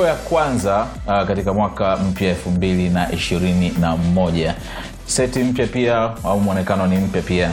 show ya kwanza uh, katika mwaka mpya elfu mbili na ishirini na moja. Seti mpya pia au mwonekano ni mpya pia.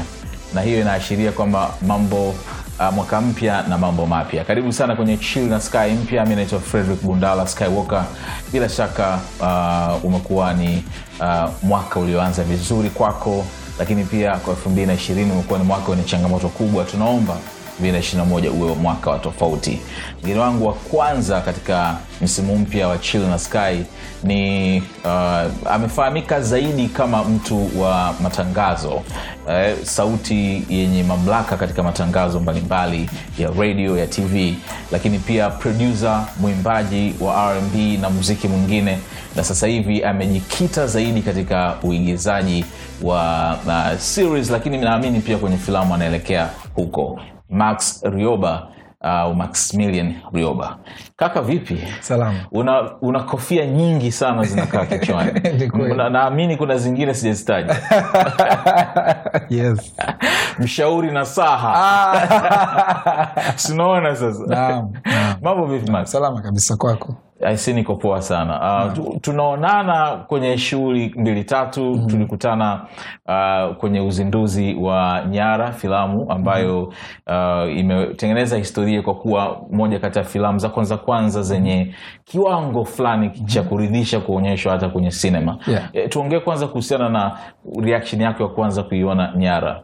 Na hiyo inaashiria kwamba mambo uh, mwaka mpya na mambo mapya. Karibu sana kwenye chill na sky mpya. Mi naitwa frederick bundala skywalker bila shaka uh, umekuwa ni uh, mwaka ulioanza vizuri kwako lakini pia kwa 220 umekuwa ni mwaka wenye changamoto kubwa. Tunaomba 221 uwe mwaka wa tofauti. Mgeni wangu wa kwanza katika msimu mpya wa chill na sky ni uh, amefahamika zaidi kama mtu wa matangazo. Uh, sauti yenye mamlaka katika matangazo mbalimbali ya radio ya tv lakini pia produsa mwimbaji wa rb na muziki mwingine. Na sasa hivi amejikita zaidi katika uigizaji wa uh, series lakini naamini pia kwenye filamu anaelekea huko max rioba au uh, maximilian rioba. Kaka vipi? Salama. Una, una kofia nyingi sana zinakaa kichwani. Naamini kuna zingine sijazitaja. Yes. Mshauri na saha. Sinaona sasa? Naam. mambo vipi max? Salama kabisa kwako aisi niko poa sana. Uh, tu, tunaonana kwenye shughuli mbili tatu. Mm-hmm. tulikutana uh, kwenye uzinduzi wa nyara filamu ambayo uh, imetengeneza historia kwa kuwa moja kati ya filamu za kwanza kwanza zenye kiwango fulani cha kuridhisha kuonyeshwa hata kwenye sinema Yeah. e, tuongee kwanza kuhusiana na reaction yako ya kwanza kuiona nyara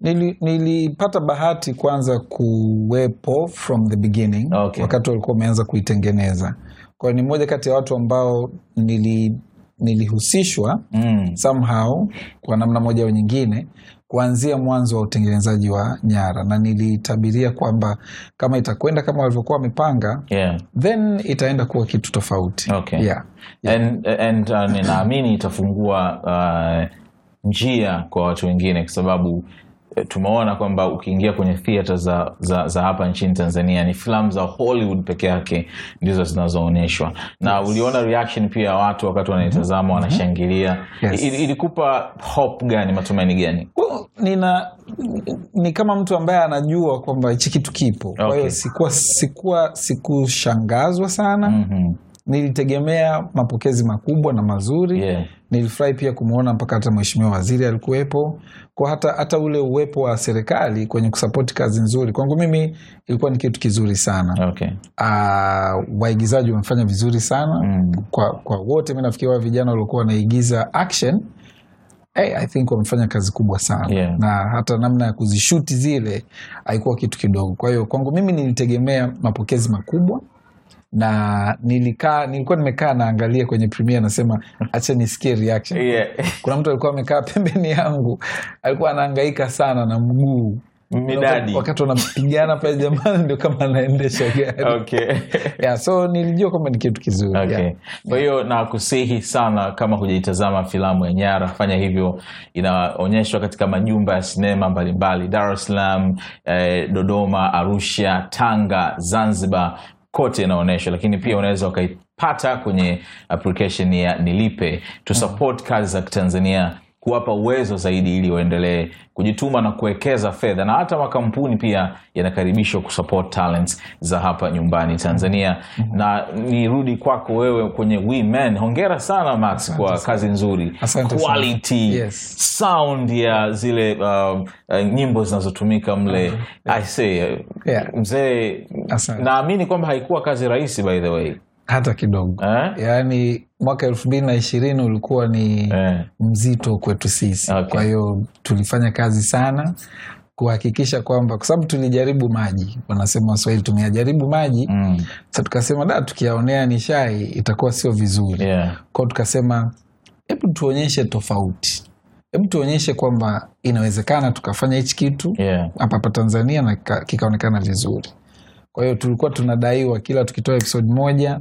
Nili, nilipata bahati kwanza kuwepo from the beginning Okay. wakati walikuwa wameanza kuitengeneza kwao ni moja kati ya watu ambao nili nilihusishwa mm. somehow kwa namna moja au nyingine kuanzia mwanzo wa utengenezaji wa nyara na nilitabiria kwamba kama itakwenda kama walivyokuwa wamepanga yeah. then itaenda kuwa kitu tofauti Okay. yeah. and, and uh, ninaamini itafungua uh, njia kwa watu wengine kwa sababu tumeona kwamba ukiingia kwenye theatre za, za, za hapa nchini tanzania ni filamu za hollywood peke yake ndizo zinazoonyeshwa. Na uliona reaction pia ya watu wakati wanaitazama wanashangilia. Yes. Il- ilikupa hope gani matumaini gani? Well, nina ni kama mtu ambaye anajua kwamba hichi kitu kipo. Kwa hiyo sikuwa sikuwa sikushangazwa sana. Mm-hmm. Nilitegemea mapokezi makubwa na mazuri yeah. nilifurahi pia kumwona mpaka hata mheshimiwa waziri alikuwepo kwa hata, hata ule uwepo wa serikali kwenye kusapoti kazi nzuri kwangu mimi ilikuwa ni kitu kizuri sana okay. uh, waigizaji wamefanya vizuri sana Mm. kwa, kwa wote mi nafikiri wa vijana waliokuwa wanaigiza action hey, i think wamefanya kazi kubwa sana Yeah. na hata namna ya kuzishuti zile haikuwa kitu kidogo kwa hiyo kwangu mimi nilitegemea mapokezi makubwa na nilikaa nilikuwa nimekaa naangalia kwenye premiere nasema acha nisikie reaction Yeah. kuna mtu alikuwa amekaa pembeni yangu alikuwa anaangaika sana na mguu midadi wakati wanapigana pale jamani ndio kama anaendesha gari okay. yeah, so nilijua kwamba ni kitu kizuri Okay. yeah. kwa hiyo nakusihi sana kama hujaitazama filamu ya nyara fanya hivyo inaonyeshwa katika majumba ya sinema mbalimbali dar es salaam eh, dodoma arusha tanga zanzibar kote inaonyeshwa lakini pia unaweza ukaipata kwenye application ya nilipe to support kazi za kitanzania kuwapa uwezo zaidi ili waendelee kujituma na kuwekeza fedha. Na hata makampuni pia yanakaribishwa kusupport talents za hapa nyumbani tanzania. Na nirudi kwako wewe kwenye women hongera sana max kwa kazi nzuri. Asante quality Yes. sound ya zile uh, uh, nyimbo zinazotumika mle. I say, Yeah. mzee naamini kwamba haikuwa kazi rahisi by the way hata kidogo eh? yaani mwaka elfu mbili na ishirini ulikuwa ni Eh. mzito kwetu sisi Okay. kwa hiyo tulifanya kazi sana kuhakikisha kwamba kwa sababu tulijaribu maji wanasema waswahili tumeyajaribu maji Mm. sa tukasema da tukiyaonea ni shai itakuwa sio vizuri Yeah. kwao tukasema hebu tuonyeshe tofauti hebu tuonyeshe kwamba inawezekana tukafanya hichi kitu Yeah. hapa hapa tanzania na kikaonekana vizuri kwa hiyo tulikuwa tunadaiwa kila tukitoa episode moja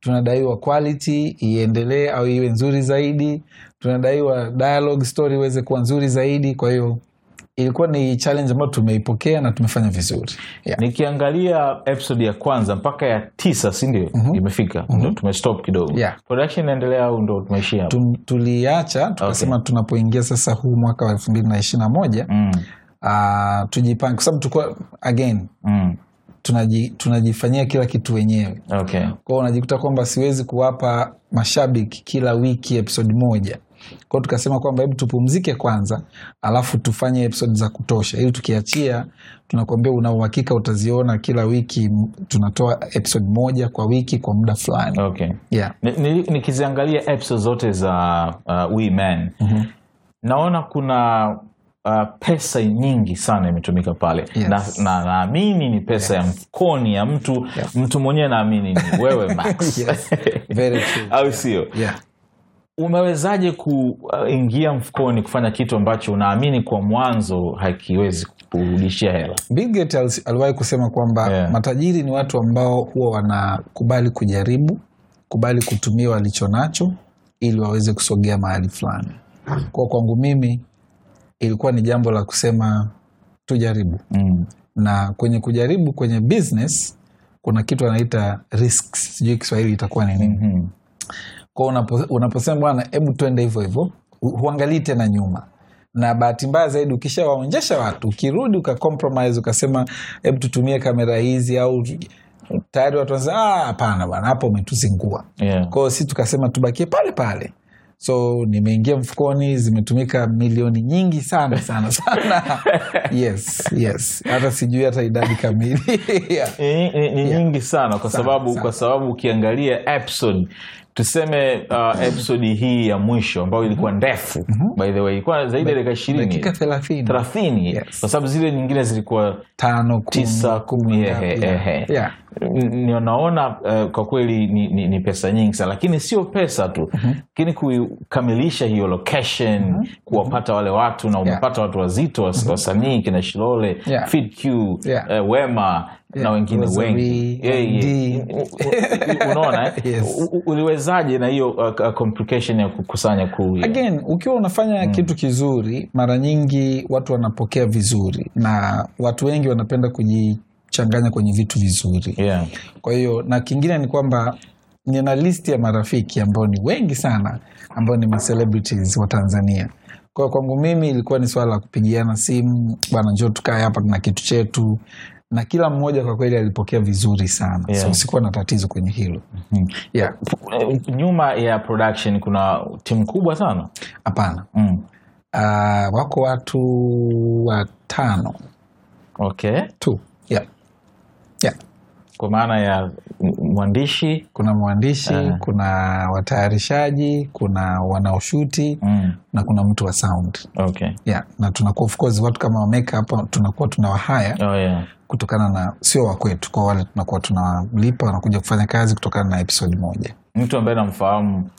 tunadaiwa quality iendelee au iwe nzuri zaidi tunadaiwa dialogue story iweze kuwa nzuri zaidi kwa hiyo ilikuwa ni challenge ambayo tumeipokea na tumefanya vizuri yeah. nikiangalia episode ya kwanza mpaka ya tisa sindio -hmm. imefika ndo tumestop kidogo Yeah. production inaendelea au ndo tumeishia hapo? Tuliacha tukasema tunapoingia sasa huu mwaka wa elfu mbili na ishiri na moja mm. uh, tujipange kwa sababu tulikuwa again Mm. Tunaji, tunajifanyia kila kitu wenyewe okay. kwao unajikuta kwamba siwezi kuwapa mashabiki kila wiki episodi moja kwao tukasema kwamba hebu tupumzike kwanza alafu tufanye episodi za kutosha ili tukiachia tunakuambia una uhakika utaziona kila wiki tunatoa episodi moja kwa wiki kwa muda fulani okay. yeah. Ni- ni- episode zote za uh, We Men Mhm. naona kuna uh, pesa nyingi sana imetumika pale Yes. na na- naamini ni pesa ya mfukoni ya mtu yes. mtu mwenyewe naamini ni wewe Max Yes. Very true. au sio Yeah. umewezaje kuingia mfukoni kufanya kitu ambacho unaamini kwa mwanzo hakiwezi kurudishia hela Bill Gates aliwahi kusema kwamba Yeah. matajiri ni watu ambao huwa wanakubali kujaribu kubali kutumia walicho nacho ili waweze kusogea mahali fulani kwa kwangu mimi ilikuwa ni jambo la kusema tujaribu mm. na kwenye kujaribu kwenye business kuna kitu anaita risks sijui kiswahili itakuwa ni nini mm-hmm. kwao unapo, unaposema bwana hebu twende hivyo hivyo huangalii tena nyuma na bahati mbaya zaidi ukishawaonjesha watu ukirudi ukacompromise ukasema hebu tutumie kamera hizi au tayari watu wanasema "Ah, hapana bwana hapo umetuzingua yeah. kwao si tukasema tubakie pale pale so nimeingia mfukoni zimetumika milioni nyingi sana sana sana yes yes hata sijui hata idadi kamili yeah. ni, ni, ni nyingi sana kwa Sana, sababu sana. kwa sababu ukiangalia episode tuseme uh, episodi hii ya mwisho ambayo ilikuwa ndefu by the way ilikuwa zaidi ya dakika ishirini. Thelathini. Yes. kwa sababu zile nyingine zilikuwa tano kumi, tisa kumi yeah, ehe, yeah, ehe. yeah. Uh, kwa kweli ni, ni, ni pesa nyingi sana lakini sio pesa tu. Lakini kukamilisha hiyo location kuwapata wale watu na umepata watu wazito was- wasanii kina shilole Yeah. Fit Yeah. uh, wema na wengine wengi. unaona? Yes. Uliwezaje na hiyo uh, uh, complication ya kukusanya kuu again ukiwa unafanya kitu kizuri mara nyingi watu wanapokea vizuri na watu wengi wanapenda kujichanganya kwenye vitu vizuri. Yeah. kwa hiyo na kingine ni kwamba nina listi ya marafiki ambao ni wengi sana ambao ni macelebrities wa tanzania. Kwao kwangu mimi ilikuwa ni swala la kupigiana simu bwana njoo tukae hapa na kitu chetu na kila mmoja kwa kweli alipokea vizuri sana Yeah. so sikuwa na tatizo kwenye hilo yeah. Eh, nyuma ya production kuna timu kubwa sana hapana mm. uh, wako watu watano okay tu yeah. Yeah. kwa maana ya mwandishi kuna mwandishi uh. kuna watayarishaji kuna wanaoshuti mm. na kuna mtu wa sound okay. yeah. na tunakuwa of course watu kama hapa tunakuwa tunawahaya oh, yeah. Kutokana na sio wakwetu kwa wale tunakuwa tunawalipa wanakuja kufanya kazi kutokana na episodi moja. Mtu ambaye namfahamu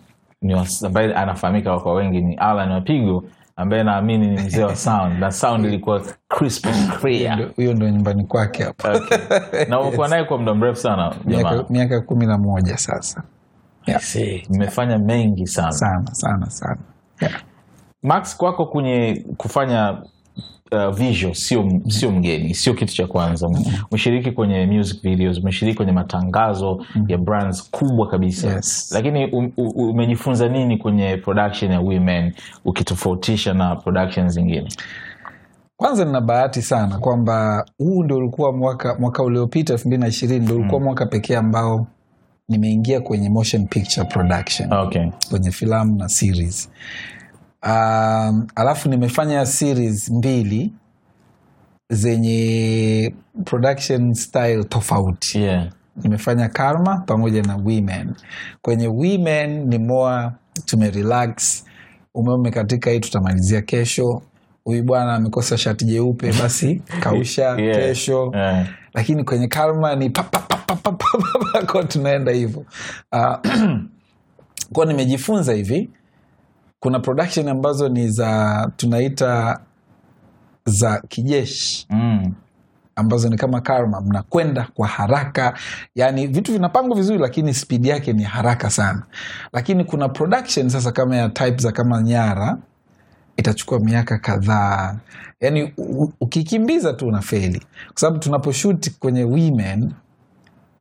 ambaye anafahamika kwa wengi ni alan wapigo ambaye naamini ni mzee wa sound. Na sound ilikuwa crisp clear. Ndio- huyo ndo nyumbani kwake hapa. Okay. na umekuwa naye kwa muda mrefu sana jamaa. Miaka, kumi na moja sasa. Mmefanya yeah. mengi sana. Sana sana sana. Yeah. max kwako kwenye kufanya uh, visual sio sio mgeni sio kitu cha kwanza. Umeshiriki kwenye music videos umeshiriki kwenye matangazo ya brands kubwa kabisa. Yes. lakini um, umejifunza nini kwenye production ya women ukitofautisha na production zingine? Kwanza nina bahati sana kwamba huu ndio ulikuwa mwaka mwaka uliopita elfu mbili na ishirini ndo ulikuwa mwaka pekee ambao nimeingia kwenye motion picture production. Okay. Kwenye filamu na series um, alafu nimefanya series mbili zenye production style tofauti yeah. nimefanya karma pamoja na women kwenye women ni moa tumerelax umeume katika hii tutamalizia kesho huyu bwana amekosa shati jeupe basi kausha yeah. kesho yeah. lakini kwenye karma ni ko tunaenda hivo uh, kwa nimejifunza hivi kuna production ambazo ni za tunaita za kijeshi. Mm. ambazo ni kama karma mnakwenda kwa haraka. Yani vitu vinapangwa vizuri lakini spidi yake ni haraka sana. Lakini kuna production sasa kama ya type za kama nyara itachukua miaka kadhaa. Yani ukikimbiza tu unafeli. Kwa sababu tunaposhuti kwenye women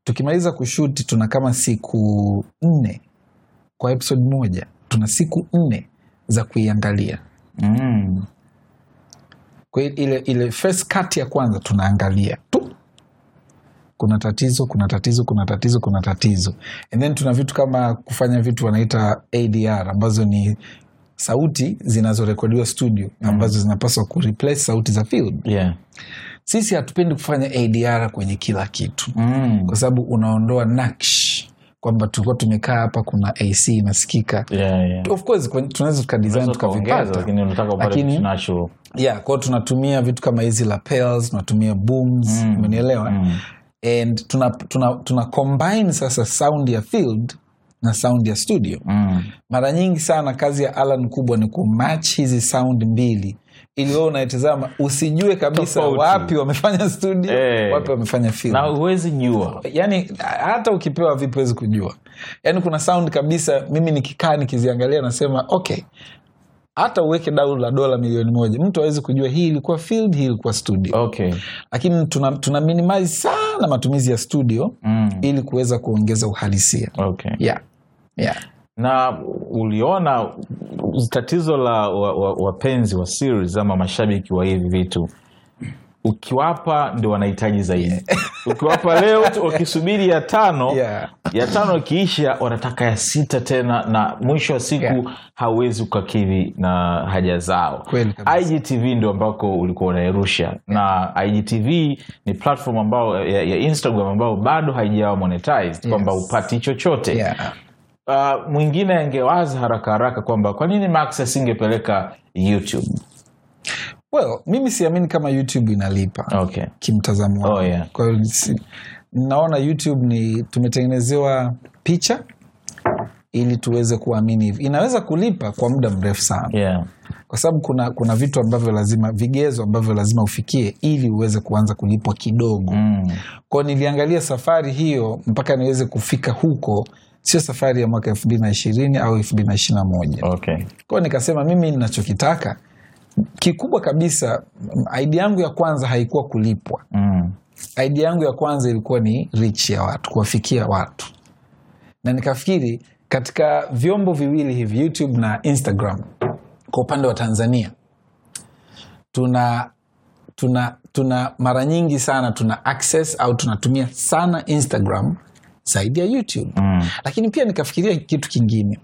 tukimaliza kushuti tuna kama siku nne kwa episode moja tuna siku nne za kuiangalia. Mm. kwa ile, ile first cut ya kwanza tunaangalia tu. Kuna tatizo kuna tatizo kuna tatizo kuna tatizo. And then tuna vitu kama kufanya vitu wanaita adr ambazo ni sauti zinazorekodiwa studio ambazo zinapaswa kureplace sauti za field. Yeah. sisi hatupendi kufanya adr kwenye kila kitu. Mm. kwa sababu unaondoa naksh kwamba tulikuwa tumekaa hapa kuna ac inasikika yeah, yeah. of course tunaweza tukadesign lakini yeah, kwao tunatumia vitu kama hizi lapels tunatumia booms Mm, umenielewa mm. and tuna, tuna, tuna combine sasa sound ya field na sound ya studio Mm. mara nyingi sana kazi ya alan kubwa ni kumatch hizi sound mbili ili wewe unaitazama usijue kabisa Tofauti. wapi wamefanya studio hey. wapi wamefanya na huwezi jua yani hata ukipewa vipi huwezi kujua yani kuna sound kabisa mimi nikikaa nikiziangalia nasema okay hata uweke dau la dola milioni moja mtu awezi kujua hii ilikuwa field hii ilikuwa studio okay. lakini tuna, tuna minimize sana matumizi ya studio mm. ili kuweza kuongeza uhalisia okay. yeah. Yeah. na uliona tatizo la wapenzi wa, wa, wa series ama mashabiki wa hivi vitu ukiwapa ndio wanahitaji zaidi. Ukiwapa leo tu, wakisubiri ya tano Yeah. ya tano ikiisha wanataka ya sita tena na mwisho wa siku Yeah. hauwezi ukakidhi na haja zao. Igtv ndio ambako ulikuwa unairusha. Na igtv ni platform ambao ya, ya instagram ambao bado haijawa monetized kwamba upati chochote. Yeah. Uh, mwingine angewaza haraka haraka kwamba kwa nini max asingepeleka youtube? Well mimi siamini kama youtube inalipa. Okay. Kimtazamo Oh, yeah. kwa hiyo naona youtube ni tumetengenezewa picha ili tuweze kuamini hivi. Inaweza kulipa kwa muda mrefu sana. Yeah. Kwa sababu kuna kuna vitu ambavyo lazima vigezo ambavyo lazima ufikie ili uweze kuanza kulipwa kidogo. Mm. kwao niliangalia safari hiyo mpaka niweze kufika huko sio safari ya mwaka elfu mbili na ishirini au elfu mbili na ishiri na moja. Okay. Kwao nikasema mimi ninachokitaka kikubwa kabisa aidi yangu ya kwanza haikuwa kulipwa. Mm. idea yangu ya kwanza ilikuwa ni rich ya watu kuwafikia watu. Na nikafikiri katika vyombo viwili hivi youtube na instagram kwa upande wa tanzania tuna tuna tuna mara nyingi sana tuna access au tunatumia sana instagram zaidi ya youtube. Mm. lakini pia nikafikiria kitu kingine.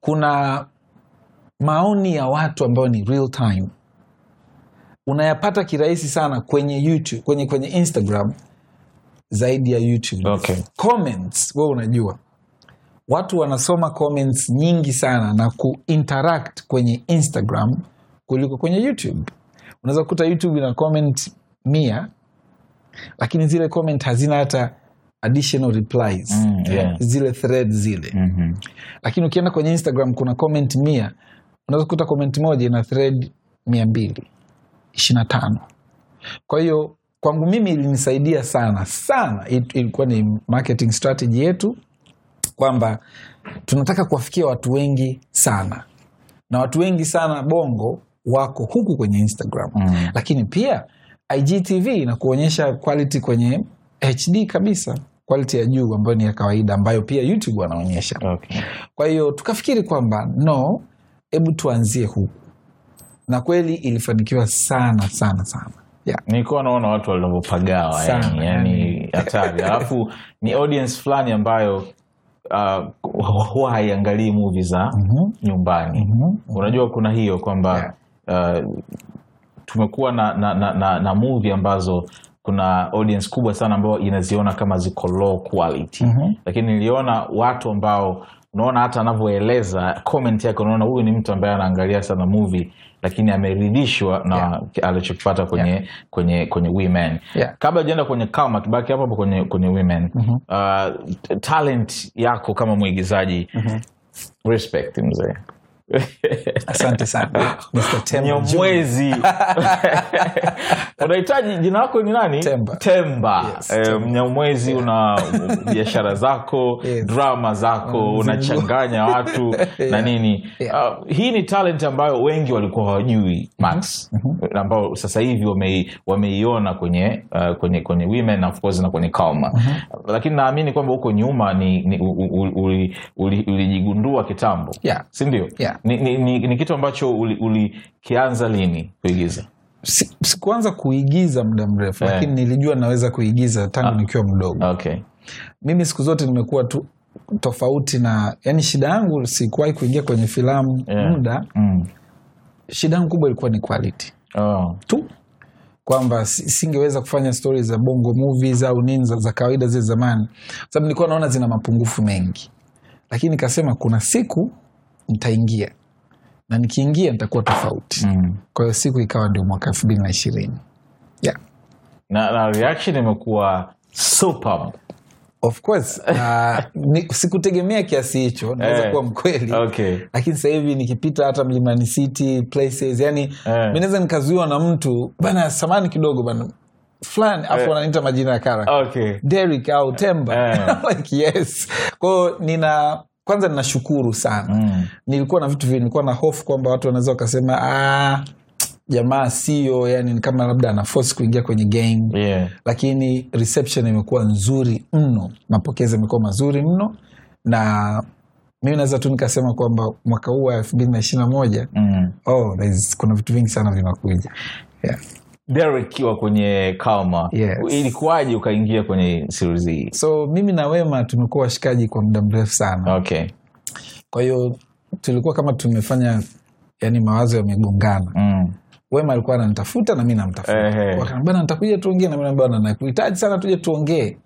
Kuna maoni ya watu ambayo ni real time. Unayapata kirahisi sana kwenye youtube kwenye, kwenye instagram zaidi ya youtube. Okay. Comments we unajua. Watu wanasoma comments nyingi sana na kuinteract kwenye instagram kuliko kwenye youtube. Unaweza kukuta youtube ina comment mia lakini zile comment hazina hata additional replies. Mm, yeah. zile thread zile. Mm-hmm. lakini ukienda kwenye instagram kuna comment mia. Unaweza kukuta comment moja ina thread mia mbili ishirina tano. Kwa hiyo kwangu mimi ilinisaidia sana sana. It- ilikuwa ni marketing strategy yetu kwamba tunataka kuwafikia watu wengi sana. Na watu wengi sana bongo wako huku kwenye instagram. Mm. lakini pia igtv inakuonyesha quality kwenye hd kabisa quality ya juu ambayo ni ya kawaida ambayo pia youtube wanaonyesha. Okay. Kwa hiyo tukafikiri kwamba no hebu tuanzie huku. Na kweli ilifanikiwa sana sana sana. Yeah. nilikuwa naona watu walivyopagawa yani, yani hatari. Alafu ni audience fulani ambayo uh, huwa haiangalii muvi za Mhm. nyumbani. Mhm. unajua kuna hiyo kwamba uh, tumekuwa na, na, na, na, na muvi ambazo kuna audience kubwa sana ambayo inaziona kama ziko low quality. Mhm. lakini niliona watu ambao unaona hata anavyoeleza comment yake unaona huyu ni mtu ambaye anaangalia sana movie lakini ameridhishwa na Yeah. alichokipata kwenye, kwenye kwenye women. Yeah. kabla ujaenda kwenye kama kibaki hapo hapo kwenye, kwenye women. Uh, talent yako kama mwigizaji respect mzee asante sana mnyomwezi unahitaji jina lako ni nani? Temba. temba. Yes, Eh, Temba. mnyamwezi una biashara zako Yes. drama zako Mm, unachanganya watu na nini. Yeah. uh, hii ni talent ambayo wengi walikuwa hawajui max ambao sasa hivi wamei- wameiona kwenye, uh, kwenye kwenye women na of course na kwenye kalma lakini naamini kwamba huko nyuma ni, ni ulijigundua uli, uli- uli- kitambo. Yeah. sindio Yeah. Ni, ni, ni, ni kitu ambacho ulikianza uli lini kuigiza si- kuigiza muda mrefu yeah. lakini nilijua naweza kuigiza tangu Ah. nikiwa mdogo okay mimi siku zote nimekuwa tu tofauti na yani shida yangu sikuwahi kuingia kwenye filamu Yeah. muda mm. shida yangu kubwa ilikuwa ni quality oh. tu kwamba singeweza kufanya stori za bongo movies au nini za, za kawaida zile zamani kwa sababu nilikuwa naona zina mapungufu mengi lakini nikasema kuna siku nitaingia na nikiingia nitakuwa tofauti mm. kwa hiyo siku ikawa ndio mwaka elfu mbili na ishirini yeah. na, na reaction imekuwa superb of course uh, sikutegemea kiasi hicho naweza hey, kuwa mkweli okay lakini sasa hivi nikipita hata mlimani city places yani hey. mi naweza nikazuiwa na mtu bana samani kidogo bana fulani afu wananiita hey. majina ya kara okay derik au temba hey. like yes kwao nina kwanza ninashukuru sana mm. Nilikuwa na vitu vingi nilikuwa na hofu kwamba watu wanaweza wakasema ah, jamaa sio yani kama labda ana force kuingia kwenye game yeah. Lakini reception imekuwa nzuri mno. Mapokezi amekuwa mazuri mno. Na mimi naweza tu nikasema kwamba mwaka huu wa elfu mbili na ishiri na moja mm. oh, kuna vitu vingi sana vinakuja. Yeah. Derek kwenye Kalma Yes. ilikuwaje ukaingia kwenye series hii? So mimi na wema tumekuwa washikaji kwa muda mrefu sana. Okay. Kwa hiyo tulikuwa kama tumefanya yani mawazo yamegongana. Mm. wema alikuwa ananitafuta na mi namtafuta. Nitakuja tuongee. Na bana nakuhitaji sana tuje tuongee.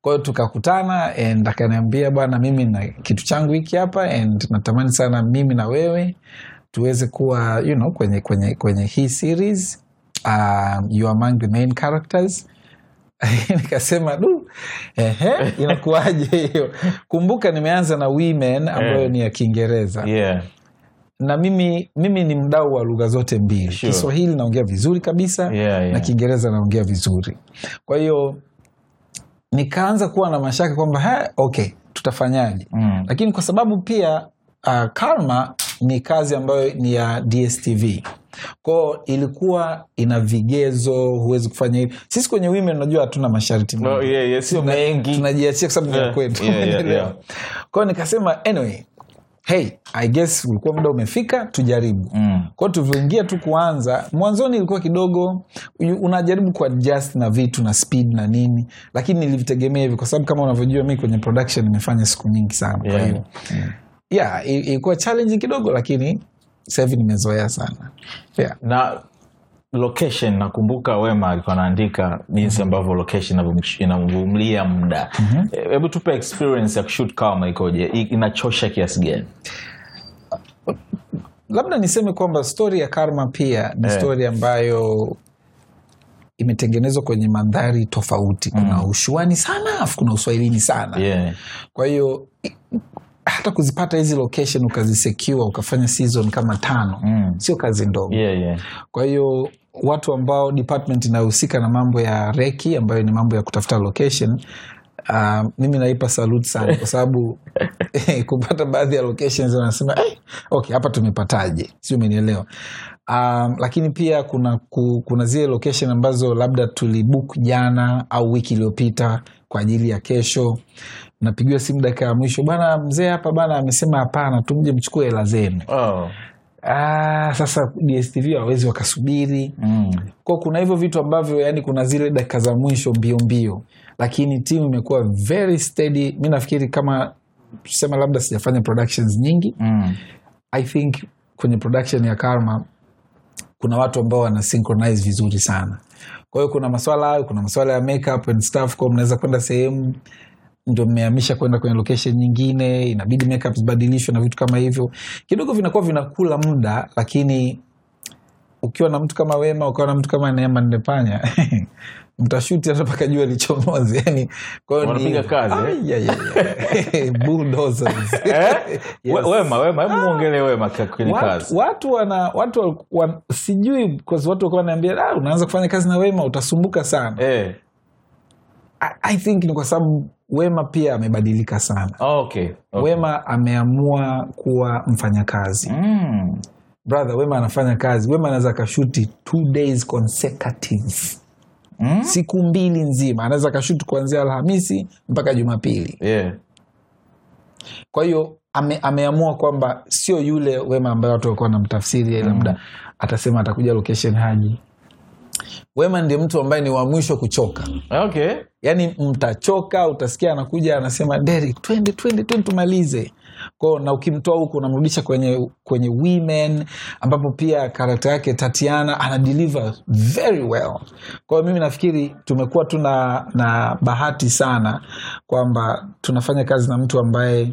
Kwahiyo tukakutana and akaniambia bwana mimi na kitu changu hiki hapa and natamani sana mimi na wewe tuweze kuwa you know, kwenye, kwenye, kwenye hii series um, you among the main characters nikasema du ehe inakuwaje hiyo? Kumbuka nimeanza na women ambayo ni ya kiingereza. Yeah. Na mimi mimi ni mdau wa lugha zote mbili. Sure. kiswahili naongea vizuri kabisa Yeah, yeah. na kiingereza naongea vizuri. Kwa hiyo nikaanza kuwa na mashaka kwamba "Ha, okay tutafanyaje? Mm. lakini kwa sababu pia uh, karma ni kazi ambayo ni ya dstv kwao ilikuwa ina vigezo huwezi kufanya hivi. Sisi kwenye women unajua hatuna masharti no, yeah, yeah, sio mengi. tunajiachia kwa sababu ya Yeah, kwetu. yeah, yeah, yeah. kwao nikasema anyway hey i guess ulikuwa muda umefika tujaribu. Mm. kwao tulivyoingia tu kuanza mwanzoni ilikuwa kidogo unajaribu kuadjust na vitu na speed na nini lakini nilivitegemea hivi kwa sababu kama unavyojua mi kwenye production nimefanya siku nyingi sana kwa Yeah. hiyo. Yeah, i- ilikuwa challenging kidogo lakini sasa hivi nimezoea sana. Yeah. na location nakumbuka wema alikuwa anaandika jinsi ambavyo location inamvumlia muda. Muda Eh, hebu tupe experience ya kushut kama ikoje? Inachosha kiasi gani? Labda niseme kwamba stori ya karma pia ni yeah. stori ambayo imetengenezwa kwenye mandhari tofauti. Kuna ushuani sana afu kuna uswahilini sana. Yeah. kwa hiyo hata kuzipata hizi location ukazisecure ukafanya season kama tano Mm. sio kazi ndogo Yeah, yeah. kwa hiyo watu ambao department inayohusika na mambo ya reki ambayo ni mambo ya kutafuta location Uh, mimi naipa salute sana kwa sababu kupata baadhi ya locations wanasema eh, okay hapa tumepataje si umenielewa um, lakini pia kuna ku, kuna zile location ambazo labda tulibook jana au wiki iliyopita kwa ajili ya kesho napigiwa simu dakika ya mwisho. Bana mzee hapa bana amesema hapana tumje mchukue hela zenu. Oh. ah, sasa dstv hawawezi wakasubiri. Mm. kwa kuna hivyo vitu ambavyo yani kuna zile dakika za mwisho mbio mbio. Lakini timu imekuwa very steady. Mi nafikiri kama tusema labda sijafanya productions nyingi. Mm. i think kwenye production ya karma kuna watu ambao wana synchronize vizuri sana. Kwa hiyo kuna maswala hayo kuna maswala ya makeup and stuff kwa mnaweza kwenda sehemu ndo mmehamisha kwenda kwenye location nyingine inabidi makeup zibadilishwe na vitu kama hivyo. Kidogo vinakuwa vinakula muda lakini ukiwa na mtu kama wema ukiwa na mtu kama neema ndepanya mtashuti hata mpaka jua lichomozi yani kwa hiyo kazi, eh? Eh? Wema kwenye kazi. watu wana watu wa, wa, sijui kwa watu wakiwa wanaambia ah, unaanza kufanya kazi na wema utasumbuka sana. Eh. I, i think ni kwa sababu wema pia amebadilika sana oh, okay. okay. wema ameamua kuwa mfanyakazi Mm. brother wema anafanya kazi wema anaweza akashuti two days consecutive Mm. siku mbili nzima anaweza akashuti kuanzia alhamisi mpaka jumapili Yeah. kwa hiyo ame, ameamua kwamba sio yule wema ambaye watu walikuwa wanamtafsiri mm. labda atasema atakuja location haji wema ndiye mtu ambaye ni wa mwisho kuchoka okay yaani mtachoka utasikia anakuja anasema Derek, twende twende twende tumalize. Kwao na ukimtoa huku unamrudisha kwenye kwenye women ambapo pia karakta yake tatiana ana deliver very well. Kwa hiyo mimi nafikiri tumekuwa tu na, na bahati sana kwamba tunafanya kazi na mtu ambaye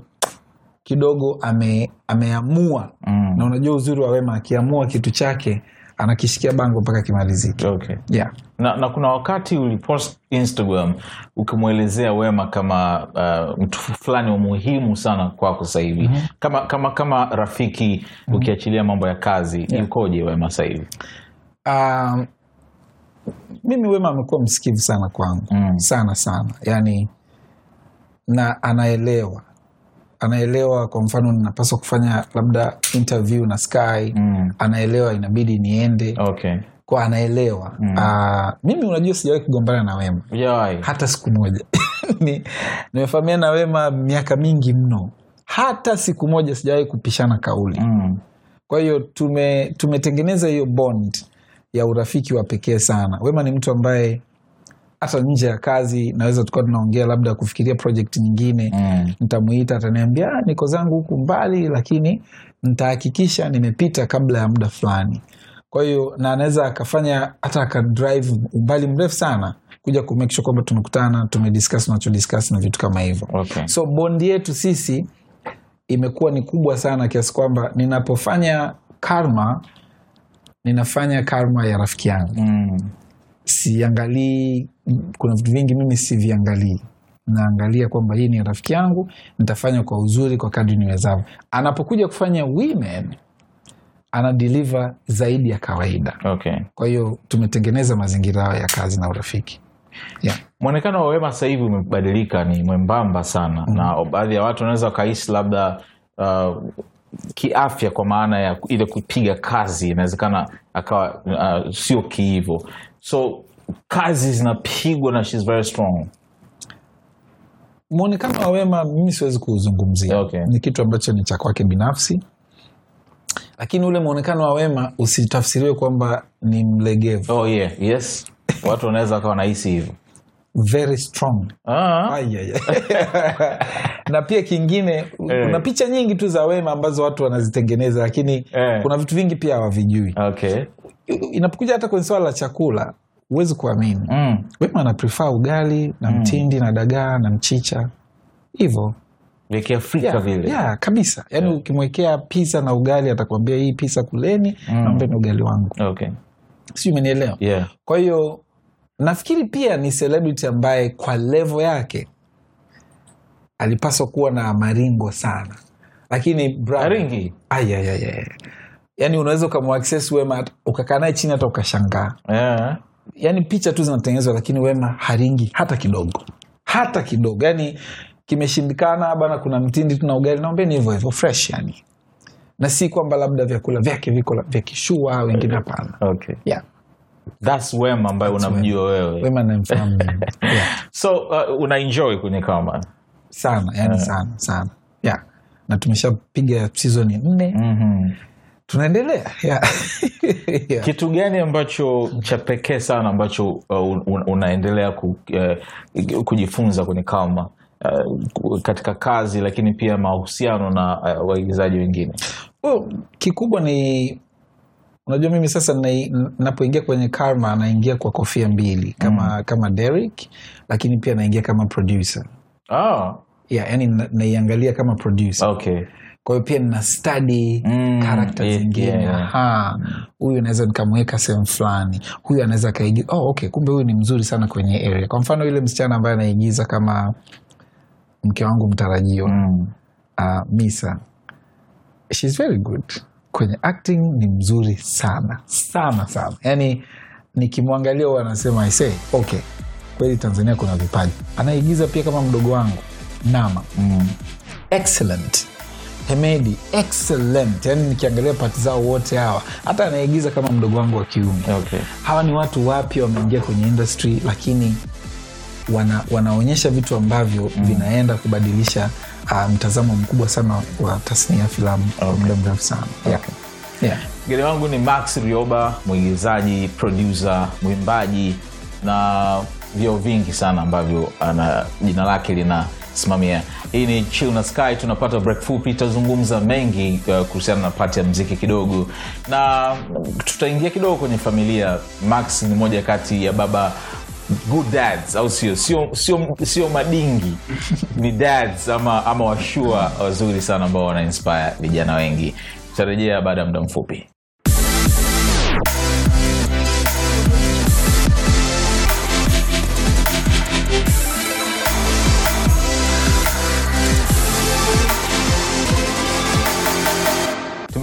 kidogo ame, ameamua. Mm. na unajua uzuri wa wema akiamua kitu chake anakishikia bango mpaka kimalizike okay yeah. na, na kuna wakati ulipost instagram ukimwelezea wema kama uh, mtu fulani wa muhimu sana kwako sahivi mm-hmm. kama, kama, kama rafiki mm-hmm. ukiachilia mambo ya kazi yeah. yukoje wema sahivi um, mimi wema amekuwa msikivu sana kwangu Mm. sana sana yani na anaelewa anaelewa kwa mfano ninapaswa kufanya labda interview na sky. Mm. anaelewa inabidi niende. Okay. Kwa anaelewa. Mm. uh, mimi unajua sijawahi kugombana na wema. Hujawahi? hata siku moja. Nimefahamia na wema miaka mingi mno. Hata siku moja sijawahi kupishana kauli. Mm. kwa hiyo tume tumetengeneza hiyo bond ya urafiki wa pekee sana. Wema ni mtu ambaye hata nje ya kazi naweza tukawa tunaongea labda kufikiria project nyingine. Mm. ntamuita ataniambia "Ah, niko zangu huku mbali lakini ntahakikisha nimepita kabla ya muda fulani. Kwa hiyo na anaweza akafanya hata akadrive umbali mrefu sana kuja kumake sure kwamba tumekutana tumediscuss tunachodiscuss na vitu kama hivyo. Okay. So bondi yetu sisi imekuwa ni kubwa sana kiasi kwamba ninapofanya karma ninafanya karma ya rafiki yangu. Mm. siangalii kuna vitu vingi mimi siviangalii. Naangalia kwamba hii ni rafiki yangu nitafanya kwa uzuri kwa kadri niwezavyo. Anapokuja kufanya women ana deliver zaidi ya kawaida. Okay. Kwa hiyo tumetengeneza mazingira ayo ya kazi na urafiki. Yeah. mwonekano wa wema sasa hivi umebadilika ni mwembamba sana. Mm. na baadhi ya watu wanaweza wakahisi labda uh, kiafya kwa maana ya ile kupiga kazi inawezekana akawa uh, sio kihivo so kazi zinapigwa na shes very strong. Mwonekano wa wema mimi siwezi kuuzungumzia Okay. ni kitu ambacho ni cha kwake binafsi. Lakini ule mwonekano wa wema usitafsiriwe kwamba ni mlegevu. Oh yeah. Yes. Watu wanaweza wakawa nahisi hivyo. Very strong. Ah. Ai. na pia kingine kuna picha nyingi tu za wema ambazo watu wanazitengeneza lakini Eh. kuna vitu vingi pia hawavijui. Okay. Inapokuja hata kwenye swala la chakula huwezi kuamini. Mm. wema ana ugali na mtindi na dagaa na mchicha. Hivo. Kiafrika yeah, vile. yeah, kabisa. Yaani ukimwekea pisa na ugali atakwambia hii pisa kuleni Mm. naombe ni ugali wangu. Okay. Si umenielewa? Yeah. Kwa hiyo nafikiri pia ni celebrity ambaye kwa levo yake alipaswa kuwa na maringo sana. Lakini Maringi? Yaani unaweza ukamwaccess wema ukakaa naye chini hata ukashangaa. Yeah yaani picha tu zinatengenezwa lakini wema haringi hata kidogo. Hata kidogo. Yani kimeshindikana bana kuna mtindi tuna ugali. Naombeni hivyo hivyo fresh yani na si kwamba labda vyakula vyake viko vya kishua wengine hapana. Okay. Yeah. thats wema ambayo unamjua wewe. Wema namfahamu. Yeah. so uh, unaenjoy kwenye kama sana yani sana sana. Yeah. na tumeshapiga sizoni nne. Mm-hmm. Tunaendelea yeah. yeah. kitu gani ambacho cha pekee sana ambacho uh, un, unaendelea ku, uh, kujifunza kwenye kama uh, katika kazi lakini pia mahusiano na uh, waigizaji wengine oh, kikubwa ni unajua mimi sasa napoingia kwenye karma naingia kwa kofia mbili kama mm. kama Derek lakini pia naingia kama producer oh. yeah, yani naiangalia kama producer okay kwa hiyo pia nina stadi Mm, yeah, zingine. yeah. Huyu naweza nikamweka sehemu fulani. Huyu anaweza akaigiza oh, okay kumbe huyu ni mzuri sana kwenye area. Kwa mfano yule msichana ambaye anaigiza kama mke wangu mtarajiwa. Mm. uh, misa. Shes very good. Kwenye acting ni mzuri sana. Sana sana. Yani nikimwangalia huwa anasema ise okay kweli tanzania kuna vipaji. Anaigiza pia kama mdogo wangu. Nama. Mm. excellent hemedi excellent yani nikiangalia pati zao wote hawa hata anaigiza kama mdogo wangu wa kiume okay hawa ni watu wapya wameingia kwenye industry lakini wana, wanaonyesha vitu ambavyo mm. vinaenda kubadilisha uh, mtazamo mkubwa sana wa tasnia ya filamu kwa muda mrefu sana yeah. Yeah. mgeni wangu ni max rioba mwigizaji produsa, mwimbaji na vyo vingi sana ambavyo ana jina lake linasimamia hii ni chill na sky tunapata break fupi tutazungumza mengi uh, kuhusiana na pati ya mziki kidogo. Na tutaingia kidogo kwenye familia. Max ni moja kati ya baba good dads au sio? Sio sio, sio madingi. Ni dads ama, ama washua wazuri sana ambao wana inspire vijana wengi. Tutarejea baada ya muda mfupi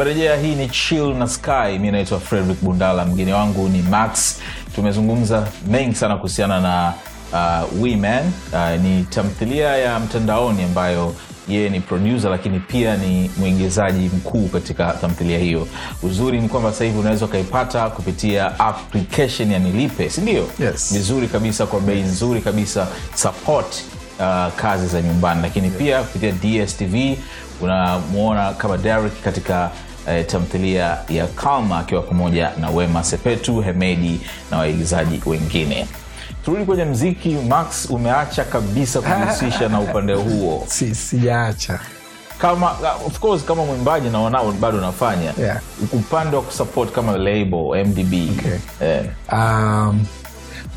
tumerejea hii ni chill na sky. Mi naitwa frederick bundala mgeni wangu ni max. Tumezungumza mengi sana kuhusiana na uh, women uh, ni tamthilia ya mtandaoni ambayo yeye ni producer lakini pia ni mwigizaji mkuu katika tamthilia hiyo. Uzuri ni kwamba sasa hivi unaweza ukaipata kupitia application ya nilipe sindio Yes. vizuri kabisa kwa bei nzuri kabisa support uh, kazi za nyumbani. Lakini pia kupitia dstv unamwona kama Derek katika uh, tamthilia ya kalma akiwa pamoja na wema sepetu hemedi na waigizaji wengine turudi kwenye mziki max umeacha kabisa kujihusisha na upande huo si, sijaacha kama of course kama mwimbaji naona bado unafanya Yeah. upande wa kusupport kama label mdb Okay. yeah. um,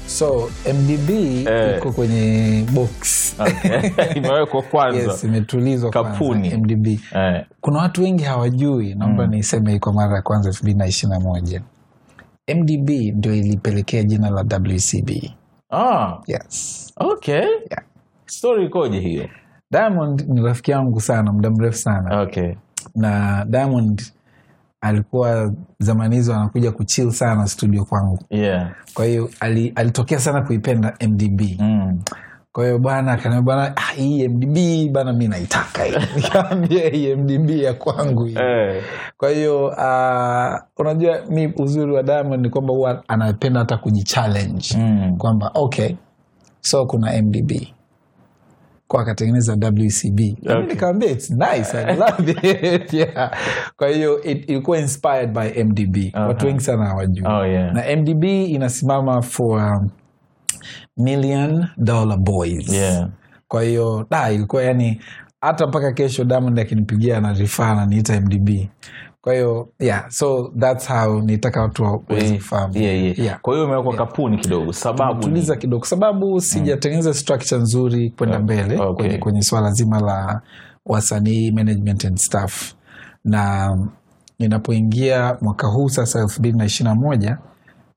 so mdb Eh. iko kwenye box. Okay. imewekwa kwanza. Yes imetulizwa Kapuni. mdb eh, kuna watu wengi hawajui naomba niseme hii kwa mara ya kwanza elfu mbili na ishiri na moja. Mdb ndio ilipelekea jina la wcb ah, yes. Okay. Yeah. story ikoje hiyo? Diamond ni rafiki yangu sana muda mrefu sana. Okay. Na diamond alikuwa zamani hizo anakuja kuchill sana studio kwangu. Yeah. Kwa hiyo ali, alitokea sana kuipenda mdb mm. kwa hiyo bwana akaniambia bwana ah, hii mdb bana mi naitaka hii. Nikamwambia hii mdb ya kwangu hii. Eh, kwa hiyo uh, unajua mi uzuri wa diamond ni kwamba huwa anapenda hata kujichallenge. Mm. kwamba okay so kuna mdb kwa akatengeneza wcb Okay. okay. nikawambia its nice I love it yeah. kwa hiyo ilikuwa inspired by mdb Aha. watu wengi sana hawajui oh yeah na mdb inasimama for um, million dollar boys yeah kwa hiyo da ilikuwa yani hata mpaka kesho diamond akinipigia na rifaa naniita mdb kwa hiyo yeah so thats how nitaka watu waweze kufahamu yeah, yeah. Yeah. kwa hiyo umewekwa kapuni kidogo sababu tuliza kidogo sababu sijatengeneza structure nzuri kwenda mbele okay. kwenye, kwenye swala zima la wasanii management and staff na ninapoingia mwaka huu sasa elfu mbili na ishiri na moja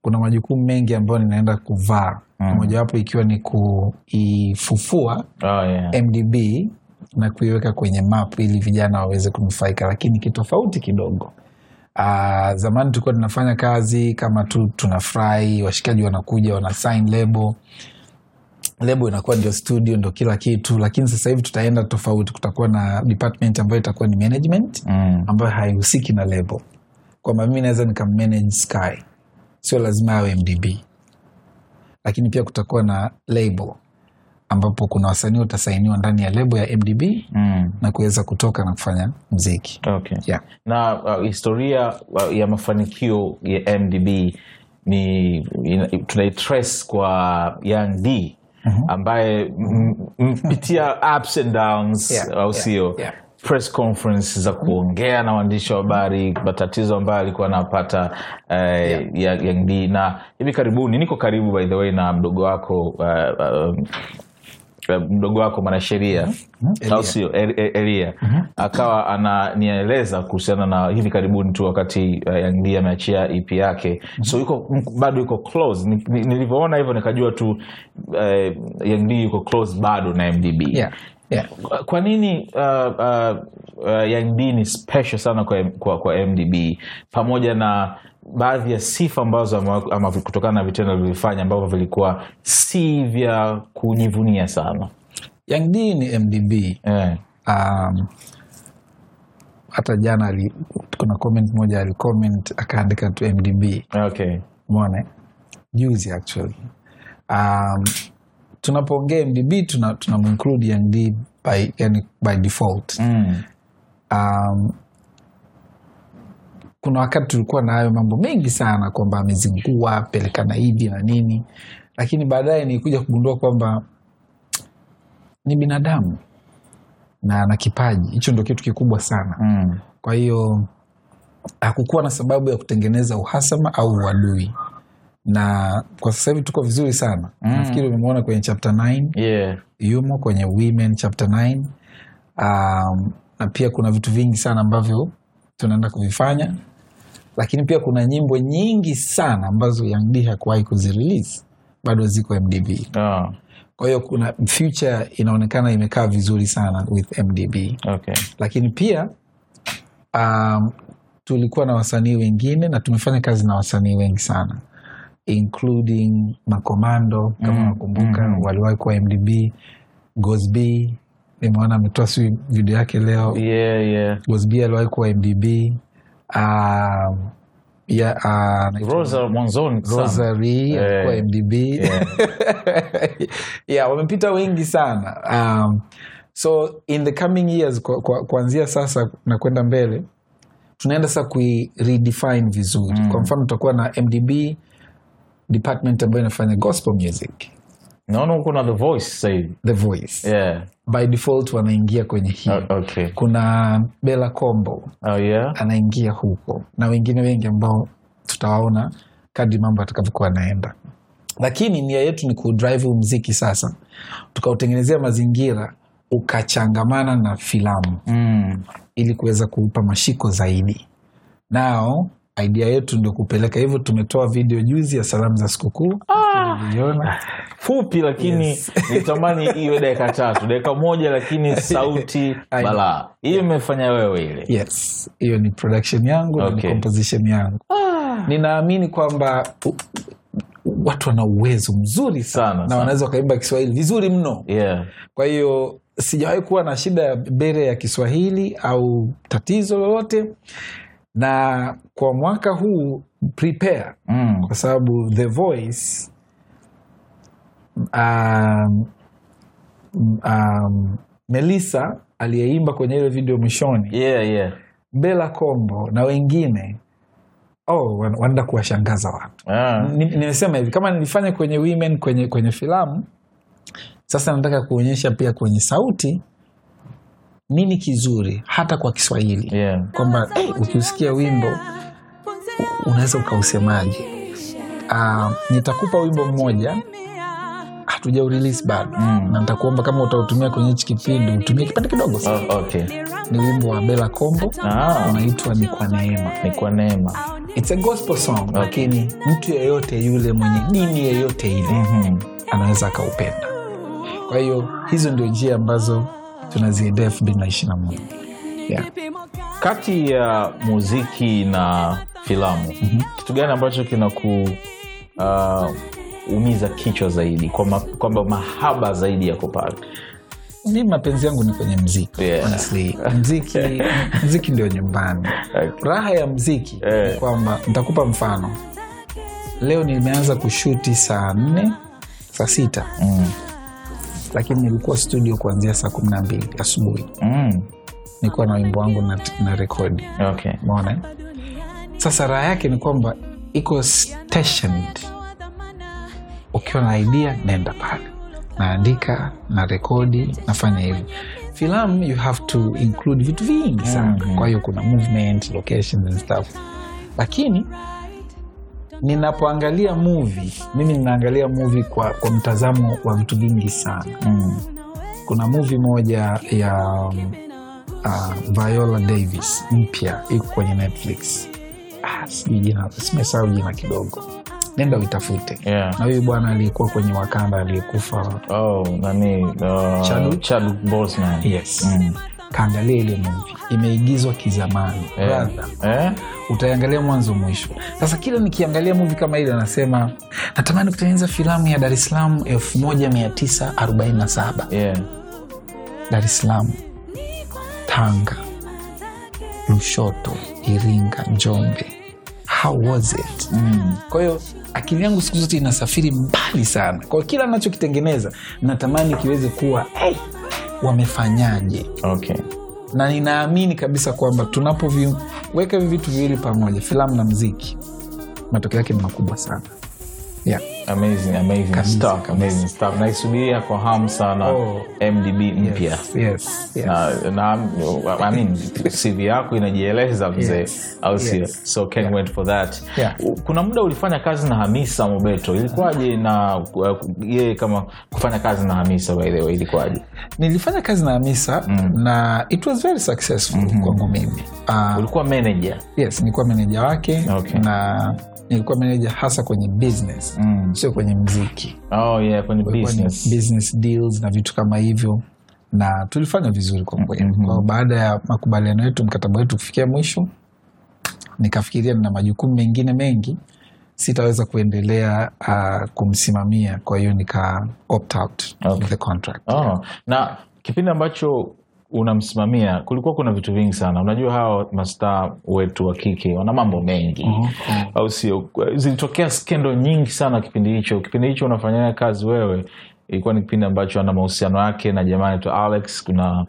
kuna majukumu mengi ambayo ninaenda kuvaa Mm. mojawapo ikiwa ni kuifufua oh yeah mdb na kuiweka kwenye map ili vijana waweze kunufaika lakini kitofauti kidogo. Uh, zamani tulikuwa tunafanya kazi kama tu tunafurahi washikaji wanakuja wana sign lebo lebo inakuwa ndio studio ndo kila kitu lakini sasa hivi tutaenda tofauti kutakuwa na department ambayo itakuwa ni management mm. ambayo haihusiki na lebo kwamba mimi naweza nikammanage sky. Sio lazima awe mdb lakini pia kutakuwa na label ambapo kuna wasanii watasainiwa ndani ya lebo ya mdb Mm. na kuweza kutoka na kufanya mziki okay yeah. na uh, historia uh, ya mafanikio ya mdb ni tunaitrace kwa young d mm-hmm. ambaye mpitia ups and downs Yeah, au yeah, sio yeah. press conference za kuongea na waandishi wa habari matatizo ambayo alikuwa anapata eh, ya young na hivi karibuni niko karibu by the way na mdogo wako uh, uh, uh, mdogo wako mwanasheria. Au sio? E- E- elia. Akawa ananieleza kuhusiana na hivi karibuni tu wakati uh, Young ameachia ep yake. So yuko bado yuko close. Ni- ni- nilivyoona hivyo nikajua tu uh, Young yuko close bado na mdb Yeah. Yeah. Kwa- nini uh, uh, uh, Young ni special sana kwa, kwa, kwa mdb pamoja na baadhi ya sifa ambazo ama, ama kutokana na vitendo vilivyofanya ambavyo vilikuwa si vya kujivunia sana Young D ni mdb yeah. um, hata jana ali, kuna comment moja alicomment akaandika tu mdb okay. mona juzi actually um, tunapoongea mdb tuna, tuna include d by, yani by default mm. um, kuna wakati tulikuwa na hayo mambo mengi sana kwamba amezingua pelekana hivi na nini. Lakini baadaye nilikuja kugundua kwamba ni binadamu na na kipaji. Hicho ndio kitu kikubwa sana. Mm. kwa hiyo hakukuwa na sababu ya kutengeneza uhasama au uadui. Na kwa sasa hivi tuko vizuri sana. Mm. nafikiri umemwona kwenye chapter 9 Yeah. yumo kwenye women chapter 9 um, na pia kuna vitu vingi sana ambavyo tunaenda kuvifanya lakini pia kuna nyimbo nyingi sana ambazo Young D hakuwahi kuzirelease bado ziko mdb Oh, kwa hiyo kuna future inaonekana imekaa vizuri sana with mdb okay. lakini pia um, tulikuwa na wasanii wengine na tumefanya kazi na wasanii wengi sana including makomando kama Mm, nakumbuka mm. waliwahi kuwa mdb gosb nimeona ametoa si video yake leo Yeah, yeah. gosb aliwahi kuwa mdb ya, uh, Rosa mwanzoni rosary Eh, alikuwa mdb yeah. yeah, wamepita wengi sana. Um, so in the coming years kwa- kwa- kuanzia sasa na kwenda mbele tunaenda sasa kuiredefine vizuri. Mm. kwa mfano tutakuwa na mdb department ambayo inafanya gospel music naona huko na the voice sasa hivi the voice yeah. by default wanaingia kwenye hii okay. kuna bela combo oh, yeah? anaingia huko na wengine wengi ambao tutawaona kadri mambo atakavyokuwa anaenda lakini nia yetu ni kudrive mziki sasa tukautengenezea mazingira ukachangamana na filamu mm. ili kuweza kuupa mashiko zaidi nao idea yetu ndio kupeleka hivyo tumetoa video juzi ya salamu za sikukuu? Fupi lakini Yes. nitamani iwe dakika tatu. Dakika moja lakini sauti balaa. Hiyo imefanya wewe ile. Yes. Hiyo ni production yangu na ni composition yangu. Ninaamini kwamba watu wana uwezo mzuri sana, Sana, na wanaweza wakaimba kiswahili vizuri mno. Yeah. kwa hiyo sijawahi kuwa na shida ya bere ya kiswahili au tatizo lolote. Na kwa mwaka huu prepare. Mm. kwa sababu the voice um, um, melissa aliyeimba kwenye ile video mwishoni yeah, yeah. bela kombo na wengine oh, wanaenda kuwashangaza watu Ah. Nimesema hivi kama nilifanya kwenye women kwenye, kwenye filamu sasa nataka kuonyesha pia kwenye sauti nini kizuri hata kwa kiswahili Yeah. kwamba hey, ukiusikia wimbo unaweza ukausemaje uh, nitakupa wimbo mmoja hatuja urelease bado Mm. na nitakuomba kama utautumia kwenye hichi kipindi utumie kipande kidogo Oh, okay. ni wimbo wa bela kombo Ah. unaitwa ni kwa neema ni kwa neema It's a gospel song lakini mtu yeyote yule mwenye dini yeyote ile Mhm. anaweza akaupenda kwa hiyo hizo ndio njia ambazo tunaziendea elfu mbili na ishiri na moja yeah. kati ya muziki na filamu kitu gani ambacho kinaku uh, umiza kichwa zaidi kwamba kwa mahaba zaidi yako pale mi mapenzi yangu ni kwenye mziki Yeah. honestly. mziki mziki ndio nyumbani Okay. raha ya mziki yeah. ni kwamba nitakupa mfano leo nimeanza kushuti saa nne saa sita mm. lakini nilikuwa studio kuanzia saa kumi na mbili asubuhi Mm. nikuwa na wimbo wangu na, na rekodi Okay. umeona eh? sasa raha yake ni kwamba iko stationed ukiwa na idea naenda pale. Naandika na rekodi nafanya hivi. Filamu you have to include vitu vingi sana. Mhm. kwa hiyo kuna movement locations and stuff. Lakini ninapoangalia movie mimi ninaangalia movie kwa, kwa mtazamo wa vitu vingi sana. Mm. kuna movie moja ya um, uh, viola davis mpya iko kwenye netflix. Ah, sijui jina simesahau jina kidogo nenda uitafute Yeah. na huyu bwana aliyekuwa kwenye wakanda aliyekufa Oh, nani uh, Chadwick? Chadwick Boseman. yes Mm. kaangalia ile mvi imeigizwa kizamani yeah. Brother, Eh? utaiangalia mwanzo mwisho sasa kila nikiangalia muvi kama ile anasema natamani kutengeneza filamu ya dar es salaam 1947 Yeah. dar es salaam tanga lushoto iringa njombe how was it Mm. kwa hiyo akili yangu siku zote inasafiri mbali sana kwa hiyo kila anachokitengeneza natamani kiweze kuwa hey, wamefanyaje Okay. na ninaamini kabisa kwamba tunapoviweka hivi vitu viwili pamoja filamu na mziki matokeo yake ni makubwa sana yeah. amazing amazing Kabisa, stuff, amazing stuff naisubiria kwa hamu sana Oh. mdb mpya yes, yes, yes. na, na I mean, cv yako inajieleza mzee Yes. au sio Yes. so can't wait for that Yeah. Kuna muda ulifanya kazi na hamisa mobeto ilikuwaje na yeye kama kufanya kazi na hamisa by the way ilikuwaje nilifanya kazi na hamisa na it was very successful kwangu mimi uh, ulikuwa manager yes nilikuwa manager wake Okay. na nilikuwa meneja hasa kwenye business Mm. sio kwenye mziki oh yeah kwenye business business deals na vitu kama hivyo na tulifanya vizuri kwa kweli mm-hmm. kwao baada ya makubaliano yetu mkataba wetu kufikia mwisho nikafikiria nina majukumu mengine mengi sitaweza kuendelea uh, kumsimamia kwa hiyo nika opt out Okay. the contract oh. na kipindi ambacho unamsimamia kulikuwa kuna vitu vingi sana. Unajua hawa mastaa wetu wa kike wana mambo mengi. Mhm. au sio? Zilitokea skendo nyingi sana kipindi hicho. Kipindi hicho unafanyia kazi wewe ilikuwa ni kipindi ambacho ana mahusiano yake na jamaa anaitwa alex. Kuna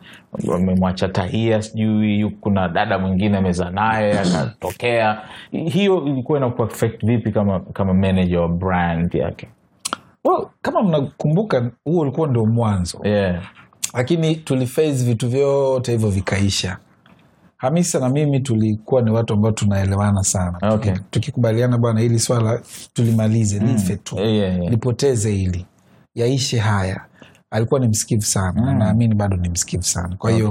amemwacha tahia sijui kuna dada mwingine ameza naye akatokea. Hiyo ilikuwa ina affect vipi kama kama manager wa brand yake? Well, kama mnakumbuka huo ulikuwa ndio mwanzo. Yeah. Lakini tuliface vitu vyote hivyo vikaisha hamisa na mimi tulikuwa ni watu ambao tunaelewana sana Okay. Tuki- tukikubaliana bwana hili swala tulimalize life tu Yeah, yeah, yeah. lipoteze hili yaishe haya alikuwa ni msikivu sana mm. naamini bado ni msikivu sana kwa hiyo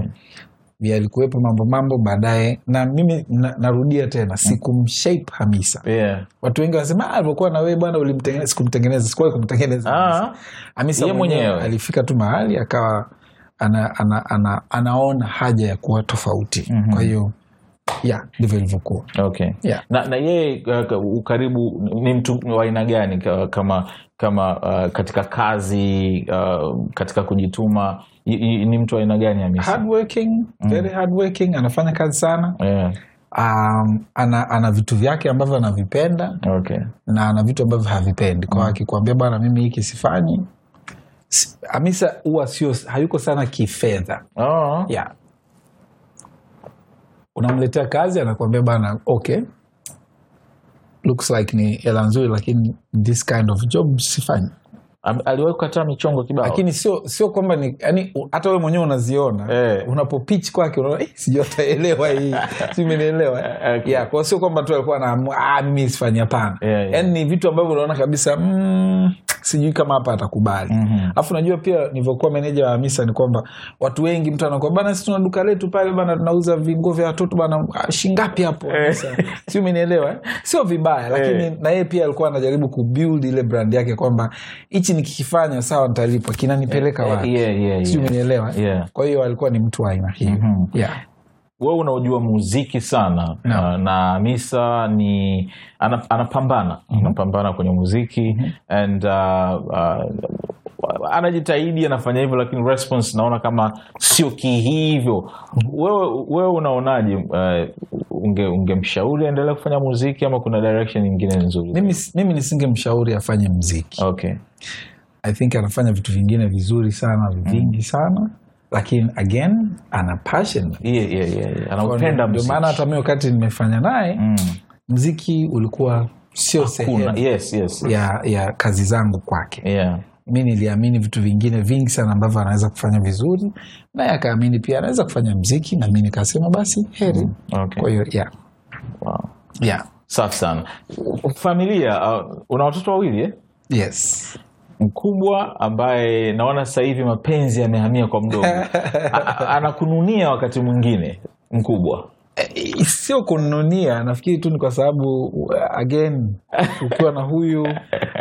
Okay. yalikuwepo mambo mambo baadaye na mimi na, narudia tena sikumshape hamisa Yeah. watu wengi wanasema "Ah, alivyokuwa na bwana ulimtengeneza sikumtengeneza sikuwahi kumtengeneza Hamisa." Ah, Hamisa mwenyewe. alifika tu mahali akawa ana, ana, ana, anaona haja ya kuwa tofauti. Mhm. kwa hiyo ya ndivyo ilivyokuwa okay. Yeah. na, na yeye uh, ukaribu ni mtu wa aina gani kama kama uh, katika kazi uh, katika kujituma y- y- ni mtu wa aina gani hardworking, very hardworking anafanya kazi sana. Yeah. um, ana, ana vitu vyake ambavyo anavipenda. Okay. na ana vitu ambavyo havipendi. Kwa akikuambia bwana mimi hiki sifanyi Si- hamisa huwa sio hayuko sana kifedha oh. yeah. unamletea kazi anakuambia bana okay looks like ni hela nzuri lakini this kind of job sifanyi aliwahi kukataa michongo kibao lakini sio sio kwamba ni yani hata wewe mwenyewe unaziona Eh. unapopich kwake unaona eh, sijui ataelewa hii si umenielewa Eh, okay. yeah, kwa sio kwamba tu alikuwa anaamua ah, mimi sifanyi hapana Yeah, yeah. yani ni vitu ambavyo unaona kabisa mm, sijui kama hapa atakubali Mhm. alafu najua pia nilivyokuwa meneja wa hamisa ni kwamba watu wengi mtu anakuwa bana sisi tuna duka letu pale bana tunauza vinguo vya watoto bana ah, shingapi hapo si umenielewa eh? sio vibaya lakini Eh. na yeye pia alikuwa anajaribu kubuild ile brand yake kwamba hichi nikikifanya sawa nitalipwa kinanipeleka Eh, wapi yeah, yeah, si umenielewa Yeah. kwa hiyo alikuwa ni mtu wa aina hiyo Mhm. yeah. Wewe unaojua muziki sana No. uh, na Hamisa ni ana, anapambana anapambana kwenye muziki and uh, uh, anajitahidi anafanya hivyo lakini response naona kama sio kihivyo. Wewe, wewe unaonaje uh, unge, ungemshauri aendelee kufanya muziki ama kuna direction nyingine nzuri? Mimi, mimi nisingemshauri afanye mziki okay. I think anafanya vitu vingine vizuri sana vingi sana lakini again ana passion yeah, yeah, yeah, yeah. anaupenda ndio maana hata mi wakati nimefanya naye mm. mziki ulikuwa sio sehemu yes, yes. ya, ya kazi zangu kwake Yeah. mi niliamini vitu vingine vingi sana ambavyo anaweza kufanya vizuri naye akaamini pia anaweza kufanya mziki na mi nikasema basi heri Okay. kwa hiyo yeah. Wow. Yeah. safi sana familia uh, una watoto wawili eh? yes mkubwa ambaye naona sasa hivi mapenzi yamehamia kwa mdogo anakununia wakati mwingine mkubwa. Eh, sio kununia nafikiri tu ni kwa sababu again ukiwa na huyu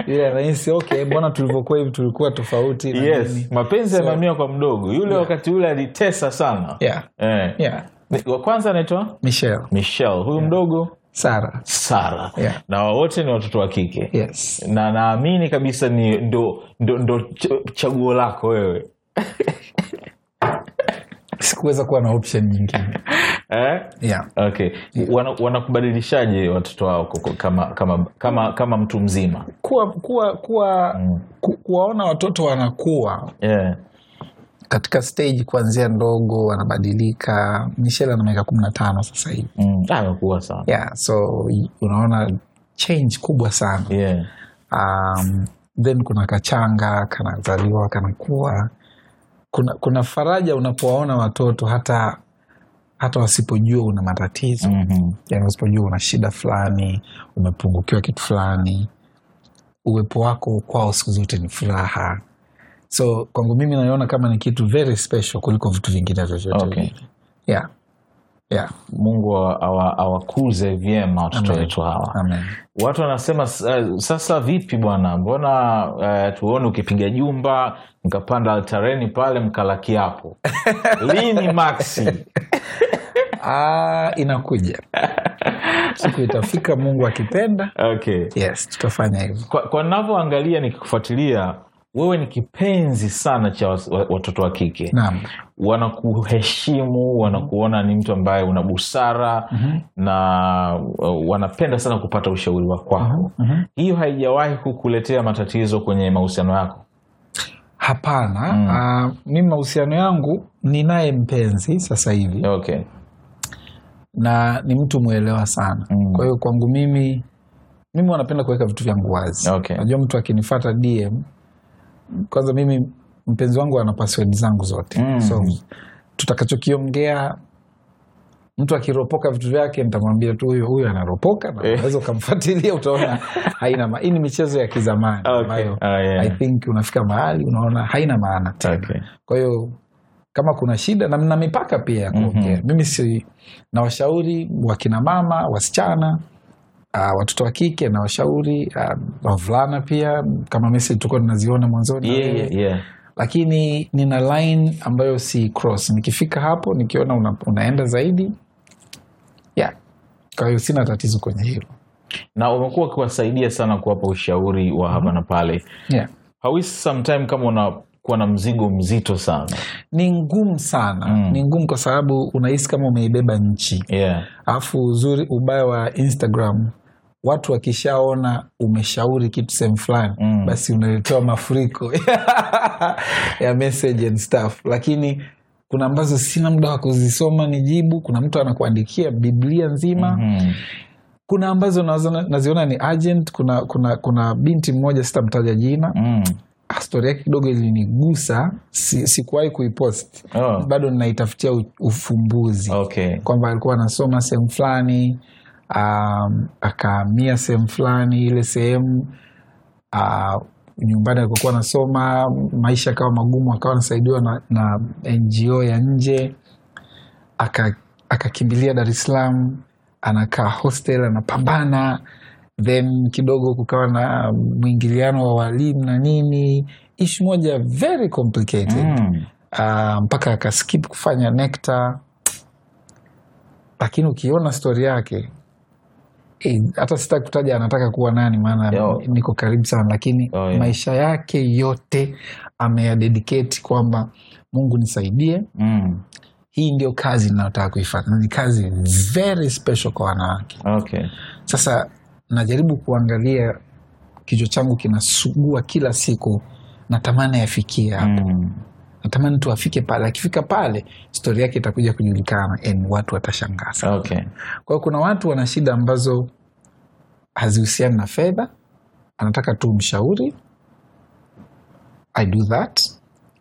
ile anahisi okay mbona tulivyokuwa hivi tulikuwa tofauti na yes nini. mapenzi So- kwa mdogo. Yule wakati ule alitesa sana. Yeah. eh. Yeah. Wa kwanza anaitwa? Michel michel huyu mdogo sara sara Yeah. na wote ni watoto wa kike yes na naamini kabisa ni ndo, ndo, ndo ch- chaguo lako wewe sikuweza kuwa na option nyingine eh? yeah. okay yeah. wanakubadilishaje watoto wao kama, kama, kama, kama mtu mzima kuwa kuwa kuwa Mm. ku, kuwaona watoto wanakuwa yeah. Katika stage kuanzia ndogo wanabadilika. Michelle ana miaka kumi na tano sasa hivi. Mm. Ah, amekuwa sana. Yeah, so unaona change kubwa sana. Yeah. um, then kuna kachanga kanazaliwa kanakuwa kuna, kuna faraja unapowaona watoto hata hata wasipojua una matatizo. Mhm. yani wasipojua una shida fulani umepungukiwa kitu fulani. Uwepo wako kwao siku zote ni furaha so kwangu mimi naiona kama ni kitu very special kuliko vitu vingine vyovyote Okay. yeah. yeah. mungu awakuze awa- vyema watoto wetu hawa. Amen. watu wanasema uh, sasa vipi bwana? Mbona uh, tuone ukipiga jumba mkapanda altareni pale mkala kiapo lini maxi? Ah, inakuja. Siku itafika mungu akipenda. Okay. Yes tutafanya hivyo. Kwa, kwa navyoangalia nikikufuatilia wewe ni kipenzi sana cha watoto wa kike naam wanakuheshimu wanakuona ni mtu ambaye una busara Mhm. na uh, wanapenda sana kupata ushauri wa kwako Mhm. hiyo haijawahi kukuletea matatizo kwenye mahusiano yako hapana Mm. uh, mimi mahusiano yangu ninaye mpenzi sasa hivi okay na ni mtu mwelewa sana Mm. kwa hiyo kwangu mimi mimi wanapenda kuweka vitu vyangu wazi Okay. najua mtu akinifata dm kwanza mimi mpenzi wangu ana password zangu zote Mm. so tutakachokiongea mtu akiropoka vitu vyake nitamwambia tu huyo huyo anaropoka na Eh. unaweza ukamfuatilia utaona haina ma- hii ni michezo ya kizamani Okay. ambayo Ah, yeah. i think unafika mahali unaona haina maana tena Okay. kwa hiyo kama kuna shida na mna mipaka pia ya kuongea Mhm. mimi si na washauri wakina mama wasichana uh, watoto wa kike na washauri uh, wavulana pia kama message tulikuwa tunaziona mwanzoni Yeah, yeah, yeah. lakini nina line ambayo si cross nikifika hapo nikiona una, unaenda zaidi yeah. kwa hiyo sina tatizo kwenye hilo na umekuwa ukiwasaidia sana kuwapa ushauri wa hapa na pale yeah. hawisi sometime kama unakuwa na mzigo mzito sana ni ngumu sana Mm. ni ngumu kwa sababu unahisi kama umeibeba nchi yeah. alafu uzuri ubaya wa instagram watu wakishaona umeshauri kitu sehemu fulani Mm. basi unaletewa mafuriko ya message and stuff. Lakini kuna ambazo sina muda wa kuzisoma nijibu. Kuna mtu anakuandikia biblia nzima. Mhm. kuna ambazo naziona- naziona ni agent. Kuna kuna kuna binti mmoja sitamtaja jina. Mm. Ah, stori yake kidogo ilinigusa. Si, sikuwahi kuipost. Oh. bado ninaitafutia ufumbuzi. Okay. Kwamba alikuwa anasoma sehemu fulani um, akaamia sehemu fulani ile sehemu uh, nyumbani alikokuwa anasoma maisha akawa magumu akawa anasaidiwa na, na ngo ya nje aka- akakimbilia dar es salaam anakaa hostel anapambana then kidogo kukawa na mwingiliano wa walimu na nini ishu moja very complicated Mm. uh, mpaka akaskip kufanya nekta lakini ukiona stori yake hata sitaki kutaja anataka kuwa nani maana niko karibu sana lakini Oh, yeah. maisha yake yote ameyadediketi kwamba mungu nisaidie Mm. hii ndio kazi ninayotaka kuifanya Na ni kazi very special kwa wanawake okay sasa najaribu kuangalia kichwa changu kinasugua kila siku natamani yafikie hapo Mm. Natamani tu afike pale. Akifika pale stori yake itakuja kujulikana and watu watashangaa sana. Okay. Kwa hiyo kuna watu wana shida ambazo hazihusiani na fedha. Anataka tu mshauri. I do that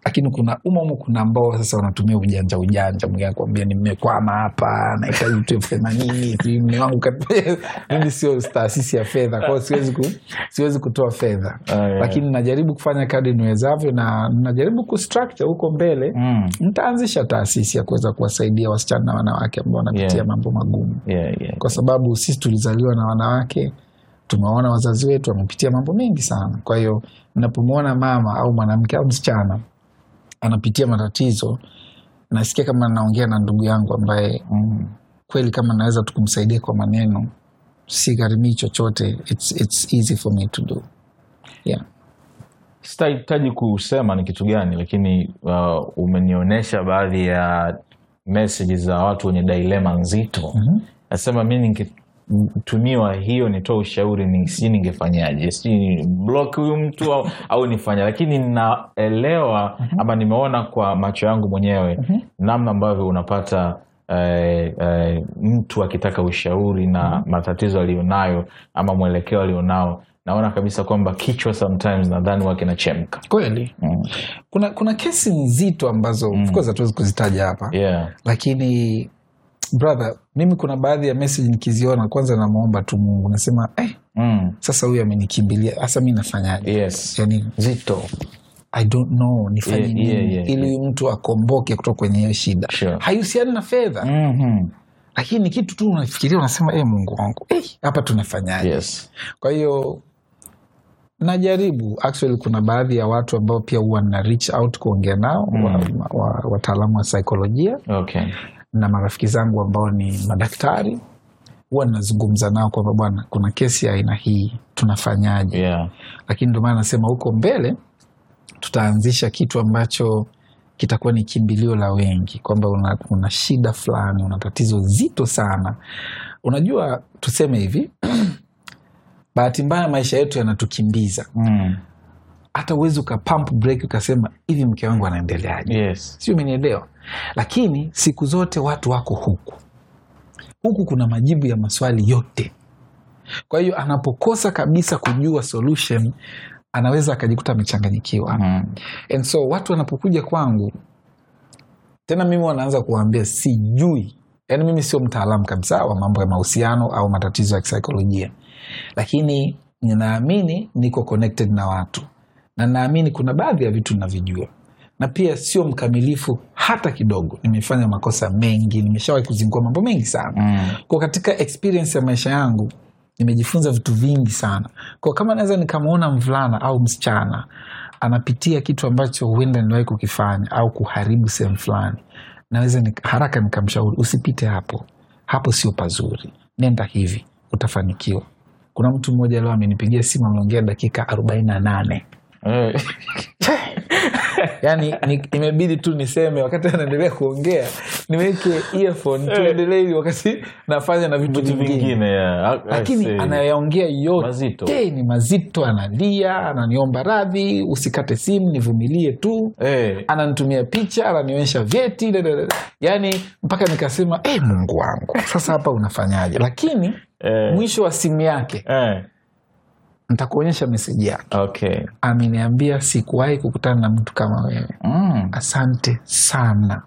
lakini kuna umomo kuna ambao sasa wanatumia ujanja ujanja mwingine anakuambia nimekwama hapa nahitaji tu elfu themanini mme wangu mimi sio taasisi ya fedha kwao siwezi, ku, siwezi kutoa fedha Ah, yeah. lakini najaribu kufanya kadri niwezavyo na najaribu kustructure huko mbele Mm. Ntaanzisha taasisi ya kuweza kuwasaidia wasichana na wanawake ambao wanapitia Yeah. mambo magumu yeah, yeah. kwa sababu sisi tulizaliwa na wanawake tumewaona wazazi wetu wamepitia mambo mengi sana kwa hiyo napomwona mama au mwanamke au msichana anapitia matatizo nasikia kama naongea na ndugu yangu ambaye Mm. kweli kama naweza tukumsaidia kwa maneno sigharimii chochote it's, it's easy for me to do yeah. sitahitaji kusema ni kitu gani lakini uh, umenionyesha baadhi ya messages za watu wenye dilema nzito Mhm. nasema mi tumiwa hiyo nitoa ushauri ni sijui ningefanyaje sijui blok huyu mtu au, au nifanya lakini naelewa ama nimeona kwa macho yangu mwenyewe namna ambavyo unapata eh, eh, mtu akitaka ushauri na matatizo alionayo ama mwelekeo alionao naona kabisa kwamba kichwa sometimes nadhani wake nachemka kweli. Mm. kuna kuna kesi nzito ambazo of course hatuwezi kuzitaja hapa yeah. lakini brother mimi kuna baadhi ya message nikiziona kwanza namwomba tu mungu. Nasema eh, mm. sasa huyu amenikimbilia. Hasa mi nafanyaje? Yes. Yani zito. I don't know nifanye Yeah, nini yeah, yeah, ili huyu mtu akomboke kutoka kwenye hiyo shida. Sure. haihusiani na fedha. Mm-hmm. lakini ni kitu tu unafikiria unasema e mungu wangu eh, hapa tunafanyaje? Yes. Kwa hiyo najaribu. Actually kuna baadhi ya watu ambao pia huwa na reach out kuongea nao Mm. wataalamu wa, wa, wa, wa saikolojia. Okay na marafiki zangu ambao ni madaktari huwa nazungumza nao kwamba bwana kuna kesi ya aina hii tunafanyaje? Yeah. Lakini ndio maana nasema huko mbele tutaanzisha kitu ambacho kitakuwa ni kimbilio la wengi kwamba una, una shida fulani una tatizo zito sana. Unajua tuseme hivi bahati mbaya maisha yetu yanatukimbiza. Mm. hata uwezi ukapump break ukasema hivi mke wangu anaendeleaje? Yes. Si umenielewa lakini siku zote watu wako huku. Huku kuna majibu ya maswali yote. Kwa hiyo anapokosa kabisa kujua solution anaweza akajikuta amechanganyikiwa. Mm. and so watu wanapokuja kwangu tena mimi wanaanza kuwaambia sijui. Yaani mimi sio mtaalamu kabisa wa mambo ya mahusiano au matatizo ya kisaikolojia. Lakini ninaamini niko connected na watu. Na naamini kuna baadhi ya vitu navijua na pia sio mkamilifu hata kidogo. Nimefanya makosa mengi nimeshawahi kuzingua mambo mengi sana. Mm. kwa katika experience ya maisha yangu nimejifunza vitu vingi sana. Kwa kama naweza nikamwona mvulana au msichana anapitia kitu ambacho huenda niliwahi kukifanya au kuharibu sehemu fulani naweza ni, haraka nikamshauri usipite hapo. Hapo sio pazuri. Nenda hivi. Utafanikiwa. Kuna mtu mmoja leo amenipigia simu ameongea dakika arobaini na nane yani ni, imebidi tu niseme wakati anaendelea kuongea niweke earphone tuendelee hivi wakati nafanya na vitu vingine yeah. Lakini see. anayaongea Mazito. yote ni mazito analia ananiomba radhi usikate simu nivumilie tu hey. ananitumia picha ananionyesha vyeti yani yaani mpaka nikasema hey, mungu wangu sasa hapa unafanyaje lakini hey. mwisho wa simu yake eh, nitakuonyesha meseji yake. Okay. Ameniambia sikuwahi kukutana na mtu kama wewe. Mm. asante sana.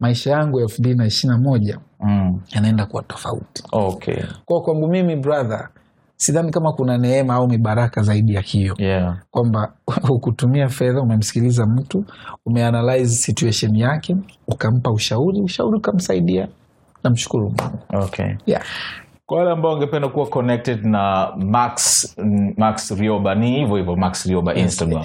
Maisha yangu ya elfu mbili na ishiri na moja Mm. yanaenda kuwa tofauti. Okay. Kwa kwangu mimi brother sidhani kama kuna neema au mibaraka zaidi ya hiyo. Yeah. Kwamba ukutumia fedha umemsikiliza mtu umeanalyze situation yake ukampa ushauri ushauri ukamsaidia. Namshukuru mungu. Okay. Yeah. Kwa wale ambao wangependa kuwa connected na max max rioba ni hivyo hivyo max rioba instagram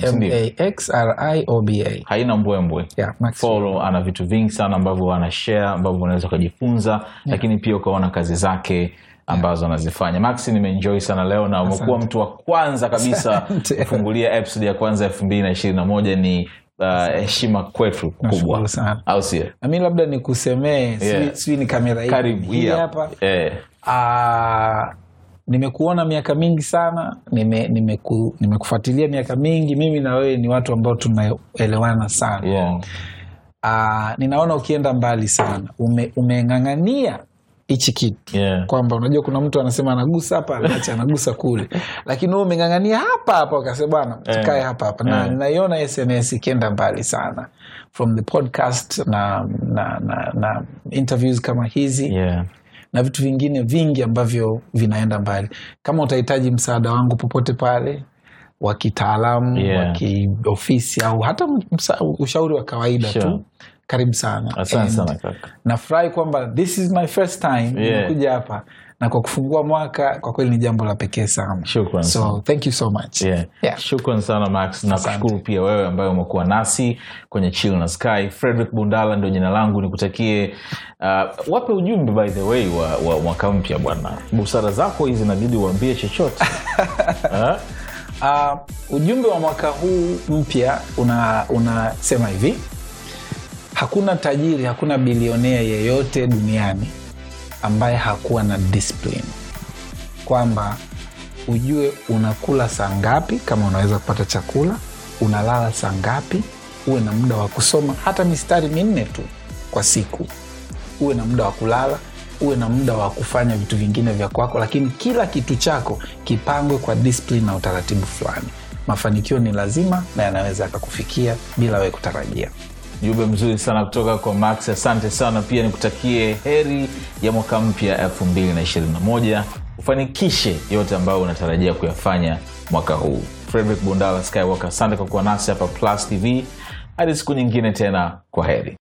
haina mbwembwe. Yeah, follow ana vitu vingi sana ambavyo anashare ambavyo unaweza ukajifunza lakini pia ukaona kazi zake ambazo anazifanya. Max nimeenjoy sana leo na umekuwa mtu wa kwanza kabisa kufungulia episode ya kwanza elfu mbili na ishirini na moja. Ni uh, heshima kwetu kubwa. Au sio? Nami labda nikusemee Yeah. sijui ni kamera hii hapa. Eh, Ah, nimekuona miaka mingi sana. Nime- nimeku- nimekufuatilia miaka mingi. Mimi na wewe ni watu ambao tunaelewana sana. Yeah. Aa, ninaona ukienda mbali sana. Ume, umeng'ang'ania hichi kitu. Yeah. kwamba unajua kuna mtu anasema anagusa hapa anaacha anagusa kule. Lakini wewe umeng'ang'ania hapa hapa ukasema bwana tukae hapa hapa. Na ninaiona sms ikienda mbali sana. From the podcast na, na, na, na interviews kama hizi. Yeah. Na vitu vingine vingi ambavyo vinaenda mbali kama utahitaji msaada wangu popote pale wa kitaalamu Yeah. wa kiofisi au hata msa, ushauri wa kawaida Sure. tu karibu sana asante sana kaka nafurahi kwamba this is my first time Yeah. nimekuja hapa na kwa kufungua mwaka kwa kweli ni jambo la pekee sana Shukran sana. so thank you so much Yeah. Yeah. shukran sana max na kushukuru pia wewe ambaye umekuwa nasi kwenye chill na sky frederick bundala ndio jina langu nikutakie uh, wape ujumbe by the way wa, wa mwaka mpya bwana busara zako hizi inabidi uambie chochote? Uh, ujumbe wa mwaka huu mpya unasema una unasema hivi hakuna tajiri hakuna bilionea yeyote duniani ambaye hakuwa na discipline. Kwamba ujue unakula saa ngapi kama unaweza kupata chakula unalala saa ngapi uwe na muda wa kusoma hata mistari minne tu kwa siku. Uwe na muda wa kulala uwe na muda wa kufanya vitu vingine vya kwako lakini kila kitu chako kipangwe kwa discipline na utaratibu fulani. Mafanikio ni lazima na yanaweza yakakufikia bila wewe kutarajia jumbe mzuri sana kutoka kwa max. Asante sana. Pia nikutakie heri ya mwaka mpya 221 ufanikishe yote ambayo unatarajia kuyafanya mwaka huu. Frederick bundala skywalker asante kwa kuwa nasi hapa plus tv hadi siku nyingine tena kwa heri